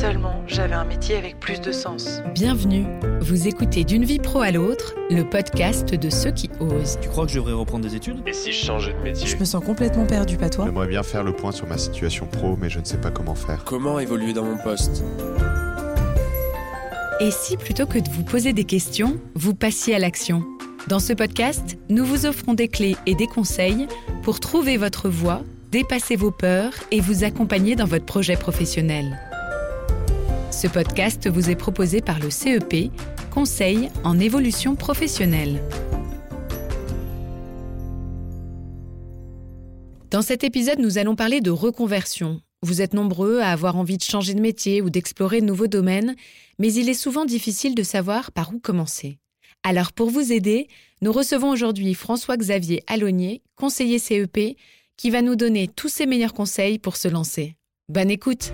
seulement j'avais un métier avec plus de sens. Bienvenue, vous écoutez D'une vie pro à l'autre, le podcast de ceux qui osent. Tu crois que je devrais reprendre des études? Et si je changeais de métier? Je me sens complètement perdu, pas toi? J'aimerais bien faire le point sur ma situation pro, mais je ne sais pas comment faire. Comment évoluer dans mon poste? Et si plutôt que de vous poser des questions, vous passiez à l'action? Dans ce podcast, nous vous offrons des clés et des conseils pour trouver votre voie, dépasser vos peurs et vous accompagner dans votre projet professionnel. Ce podcast vous est proposé par le CEP, Conseil en évolution professionnelle. Dans cet épisode, nous allons parler de reconversion. Vous êtes nombreux à avoir envie de changer de métier ou d'explorer de nouveaux domaines, mais il est souvent difficile de savoir par où commencer. Alors pour vous aider, nous recevons aujourd'hui François-Xavier Alonier, conseiller CEP, qui va nous donner tous ses meilleurs conseils pour se lancer. Bonne écoute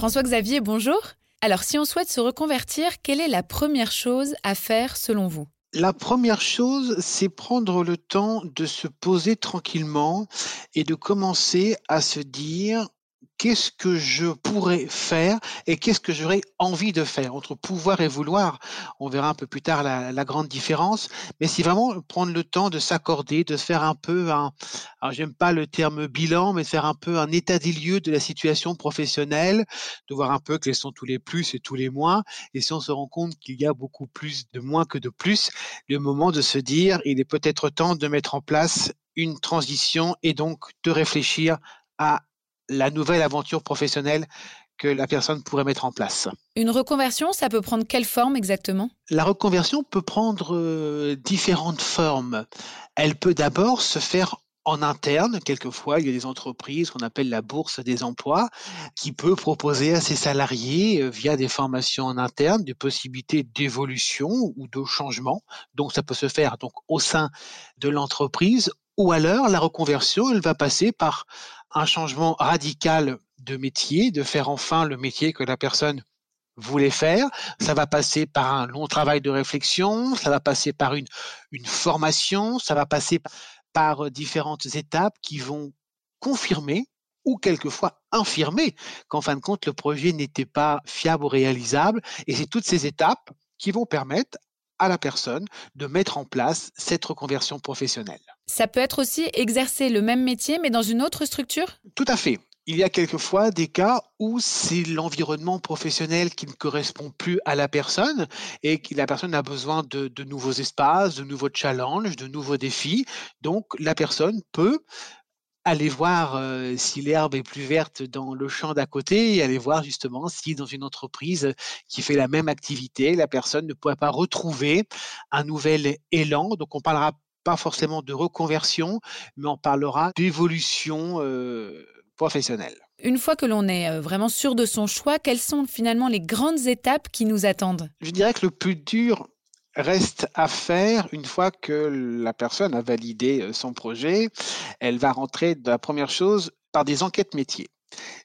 François-Xavier, bonjour. Alors si on souhaite se reconvertir, quelle est la première chose à faire selon vous? La première chose, c'est prendre le temps de se poser tranquillement et de commencer à se dire qu'est-ce que je pourrais faire et qu'est-ce que j'aurais envie de faire? Entre pouvoir et vouloir. On verra un peu plus tard la, grande différence, mais c'est vraiment prendre le temps de s'accorder, de faire un peu un, alors j'aime pas le terme bilan, mais de faire un peu un état des lieux de la situation professionnelle, de voir un peu quels sont tous les plus et tous les moins. Et si on se rend compte qu'il y a beaucoup plus de moins que de plus, le moment de se dire, il est peut-être temps de mettre en place une transition et donc de réfléchir à la nouvelle aventure professionnelle que la personne pourrait mettre en place. Une reconversion, ça peut prendre quelle forme exactement? La reconversion peut prendre euh, différentes formes. Elle peut d'abord se faire en interne, quelquefois, il y a des entreprises qu'on appelle la bourse des emplois qui peut proposer à ses salariés, euh, via des formations en interne, des possibilités d'évolution ou de changement. Donc, ça peut se faire donc au sein de l'entreprise ou alors la reconversion, elle va passer par un changement radical de métier, de faire enfin le métier que la personne voulait faire. Ça va passer par un long travail de réflexion, ça va passer par une, une formation, ça va passer par euh, différentes étapes qui vont confirmer ou quelquefois infirmer qu'en fin de compte, le projet n'était pas fiable ou réalisable. Et c'est toutes ces étapes qui vont permettre à la personne de mettre en place cette reconversion professionnelle. Ça peut être aussi exercer le même métier mais dans une autre structure? Tout à fait. Il y a quelquefois des cas où c'est l'environnement professionnel qui ne correspond plus à la personne et que la personne a besoin de, de nouveaux espaces, de nouveaux challenges, de nouveaux défis. Donc la personne peut aller voir euh, si l'herbe est plus verte dans le champ d'à côté et aller voir justement si dans une entreprise qui fait la même activité, la personne ne pourrait pas retrouver un nouvel élan. Donc on parlera pas forcément de reconversion, mais on parlera d'évolution euh, professionnelle. Une fois que l'on est euh, vraiment sûr de son choix, quelles sont finalement les grandes étapes qui nous attendent? Je dirais que le plus dur reste à faire une fois que la personne a validé euh, son projet. Elle va rentrer de la première chose par des enquêtes métiers.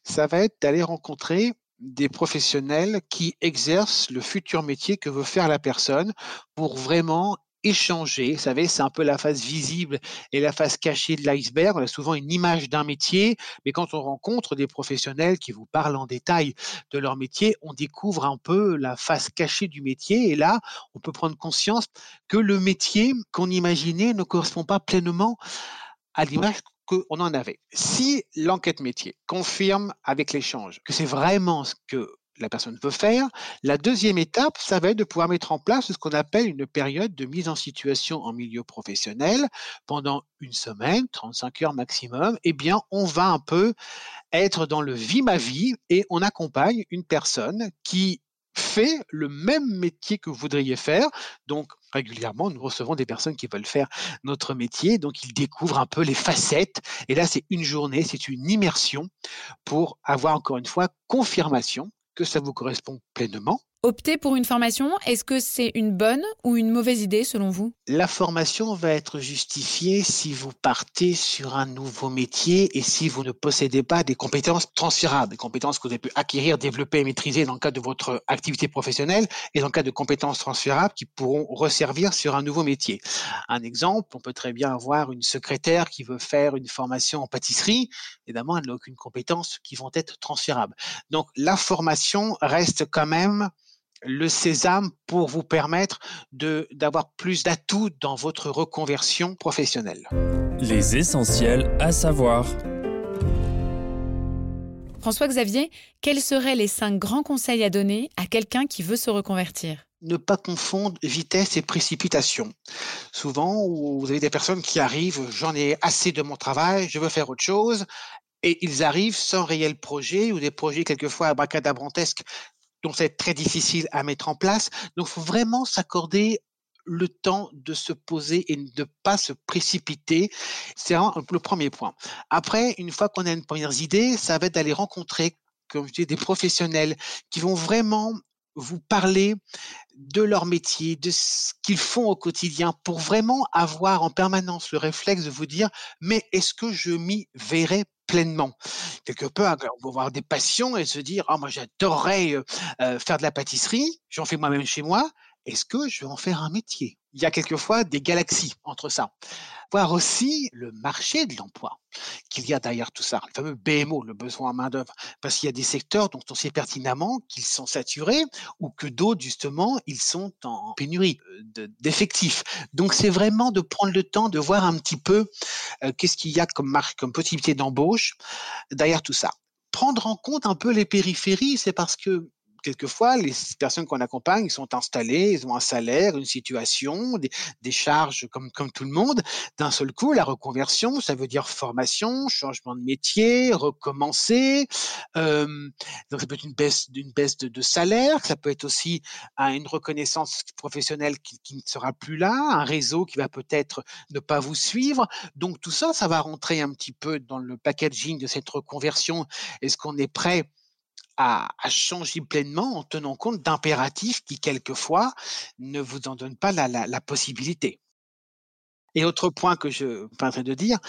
Ça va être d'aller rencontrer des professionnels qui exercent le futur métier que veut faire la personne pour vraiment échanger. Vous savez, c'est un peu la face visible et la face cachée de l'iceberg. On a souvent une image d'un métier, mais quand on rencontre des professionnels qui vous parlent en détail de leur métier, on découvre un peu la face cachée du métier. Et là, on peut prendre conscience que le métier qu'on imaginait ne correspond pas pleinement à l'image qu'on en avait. Si l'enquête métier confirme avec l'échange que c'est vraiment ce que la personne peut faire. La deuxième étape, ça va être de pouvoir mettre en place ce qu'on appelle une période de mise en situation en milieu professionnel pendant une semaine, 35 heures maximum. Eh bien, on va un peu être dans le vie ma vie et on accompagne une personne qui fait le même métier que vous voudriez faire. Donc, régulièrement, nous recevons des personnes qui veulent faire notre métier. Donc, ils découvrent un peu les facettes. Et là, c'est une journée, c'est une immersion pour avoir encore une fois confirmation que ça vous correspond pleinement. Opter pour une formation, est-ce que c'est une bonne ou une mauvaise idée selon vous? La formation va être justifiée si vous partez sur un nouveau métier et si vous ne possédez pas des compétences transférables, des compétences que vous avez pu acquérir, développer et maîtriser dans le cadre de votre activité professionnelle et dans le cadre de compétences transférables qui pourront resservir sur un nouveau métier. Un exemple, on peut très bien avoir une secrétaire qui veut faire une formation en pâtisserie. Évidemment, elle n'a aucune compétence qui vont être transférables. Donc, la formation reste quand même le sésame pour vous permettre de d'avoir plus d'atouts dans votre reconversion professionnelle. Les essentiels à savoir. François Xavier, quels seraient les cinq grands conseils à donner à quelqu'un qui veut se reconvertir? Ne pas confondre vitesse et précipitation. Souvent, vous avez des personnes qui arrivent, j'en ai assez de mon travail, je veux faire autre chose, et ils arrivent sans réel projet ou des projets quelquefois abracadabrantesques dont c'est très difficile à mettre en place. Donc, il faut vraiment s'accorder le temps de se poser et de ne pas se précipiter. C'est le premier point. Après, une fois qu'on a une première idée, ça va être d'aller rencontrer, comme je dis, des professionnels qui vont vraiment vous parler de leur métier, de ce qu'ils font au quotidien, pour vraiment avoir en permanence le réflexe de vous dire, mais est-ce que je m'y verrai pleinement? Quelque peu, on peut avoir des passions et se dire, ah, moi, j'adorerais faire de la pâtisserie, j'en fais moi-même chez moi, est-ce que je vais en faire un métier? Il y a quelquefois des galaxies entre ça. Voir aussi le marché de l'emploi qu'il y a derrière tout ça, le fameux BMO, le besoin en main-d'œuvre, parce qu'il y a des secteurs dont on sait pertinemment qu'ils sont saturés ou que d'autres, justement, ils sont en pénurie d'effectifs. Donc, c'est vraiment de prendre le temps de voir un petit peu qu'est-ce qu'il y a comme, marque, comme possibilité d'embauche derrière tout ça prendre en compte un peu les périphéries, c'est parce que quelquefois, les personnes qu'on accompagne sont installées, ils ont un salaire, une situation, des, charges comme, tout le monde. D'un seul coup, la reconversion, ça veut dire formation, changement de métier, recommencer. Donc, ça peut être une baisse, d'une baisse de, salaire, ça peut être aussi une reconnaissance professionnelle qui, ne sera plus là, un réseau qui va peut-être ne pas vous suivre. Donc, tout ça, ça va rentrer un petit peu dans le packaging de cette reconversion. Est-ce qu'on est prêt à, changer pleinement en tenant compte d'impératifs qui, quelquefois, ne vous en donnent pas la, la possibilité. Et autre point que je train de dire,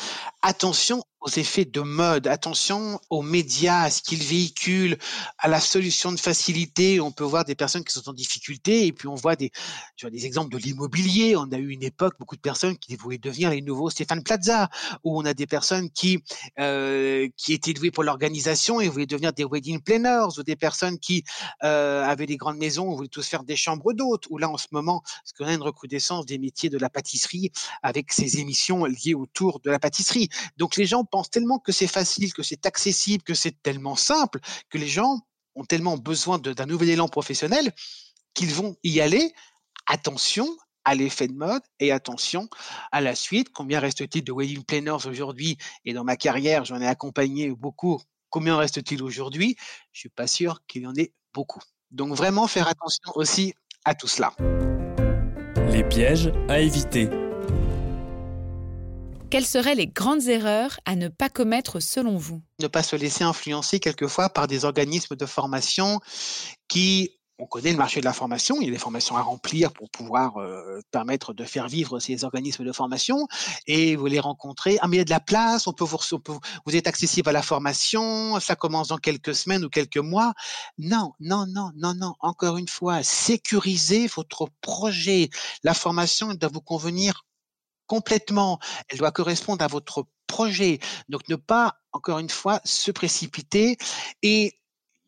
attention aux effets de mode, attention aux médias, à ce qu'ils véhiculent, à la solution de facilité. On peut voir des personnes qui sont en difficulté et puis on voit des, tu vois, des exemples de l'immobilier. On a eu une époque, beaucoup de personnes qui voulaient devenir les nouveaux Stéphane Plaza, où on a des personnes qui, euh, qui étaient douées pour l'organisation et voulaient devenir des wedding planners, ou des personnes qui euh, avaient des grandes maisons, voulaient tous faire des chambres d'hôtes, ou là en ce moment, parce qu'on a une recrudescence des métiers de la pâtisserie avec ces émissions liées autour de la pâtisserie. Donc les gens pensent tellement que c'est facile, que c'est accessible, que c'est tellement simple, que les gens ont tellement besoin d'un nouvel élan professionnel qu'ils vont y aller. Attention à l'effet de mode et attention à la suite. Combien reste-t-il de wedding planners aujourd'hui? Et dans ma carrière, j'en ai accompagné beaucoup. Combien reste-t-il aujourd'hui? Je suis pas sûr qu'il y en ait beaucoup. Donc vraiment faire attention aussi à tout cela. Les pièges à éviter. Quelles seraient les grandes erreurs à ne pas commettre selon vous? Ne pas se laisser influencer quelquefois par des organismes de formation qui on connaît le marché de la formation, il y a des formations à remplir pour pouvoir euh, permettre de faire vivre ces organismes de formation et vous les rencontrez. Ah mais il y a de la place, on peut vous, vous êtes accessible à la formation, ça commence dans quelques semaines ou quelques mois. Non, non, non, non, non. Encore une fois, sécurisez votre projet. La formation doit vous convenir complètement. Elle doit correspondre à votre projet. Donc ne pas, encore une fois, se précipiter. Et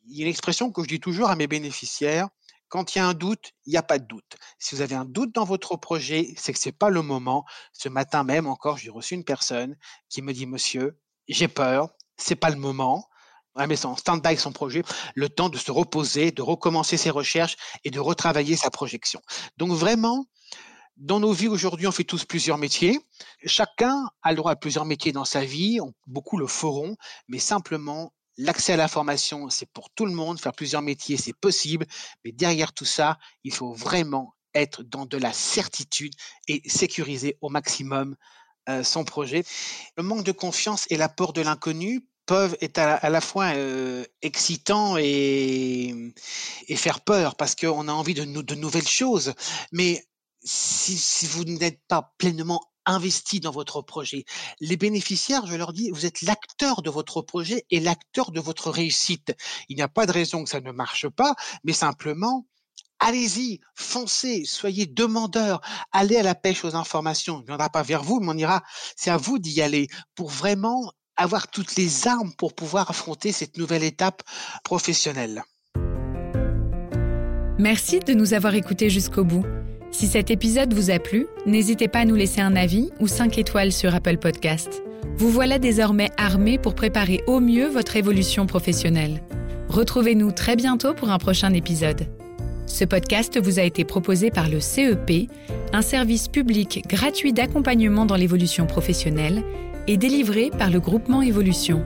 il y a une expression que je dis toujours à mes bénéficiaires. Quand il y a un doute, il n'y a pas de doute. Si vous avez un doute dans votre projet, c'est que c'est pas le moment. Ce matin même encore, j'ai reçu une personne qui me dit, monsieur, j'ai peur, c'est pas le moment. Elle met en stand-by son projet, le temps de se reposer, de recommencer ses recherches et de retravailler sa projection. Donc vraiment, dans nos vies aujourd'hui, on fait tous plusieurs métiers. Chacun a le droit à plusieurs métiers dans sa vie. beaucoup le feront, mais simplement, l'accès à la formation, c'est pour tout le monde. Faire plusieurs métiers, c'est possible. Mais derrière tout ça, il faut vraiment être dans de la certitude et sécuriser au maximum euh, son projet. Le manque de confiance et l'apport de l'inconnu peuvent être à la, fois euh, excitants et, faire peur parce qu'on a envie de, de nouvelles choses. Mais si, vous n'êtes pas pleinement investi dans votre projet. Les bénéficiaires, je leur dis, vous êtes l'acteur de votre projet et l'acteur de votre réussite. Il n'y a pas de raison que ça ne marche pas, mais simplement, allez-y, foncez, soyez demandeurs, allez à la pêche aux informations. On viendra pas vers vous, mais on ira, c'est à vous d'y aller pour vraiment avoir toutes les armes pour pouvoir affronter cette nouvelle étape professionnelle. Merci de nous avoir écoutés jusqu'au bout. Si cet épisode vous a plu, n'hésitez pas à nous laisser un avis ou 5 étoiles sur Apple Podcast. Vous voilà désormais armé pour préparer au mieux votre évolution professionnelle. Retrouvez-nous très bientôt pour un prochain épisode. Ce podcast vous a été proposé par le CEP, un service public gratuit d'accompagnement dans l'évolution professionnelle, et délivré par le groupement Évolution.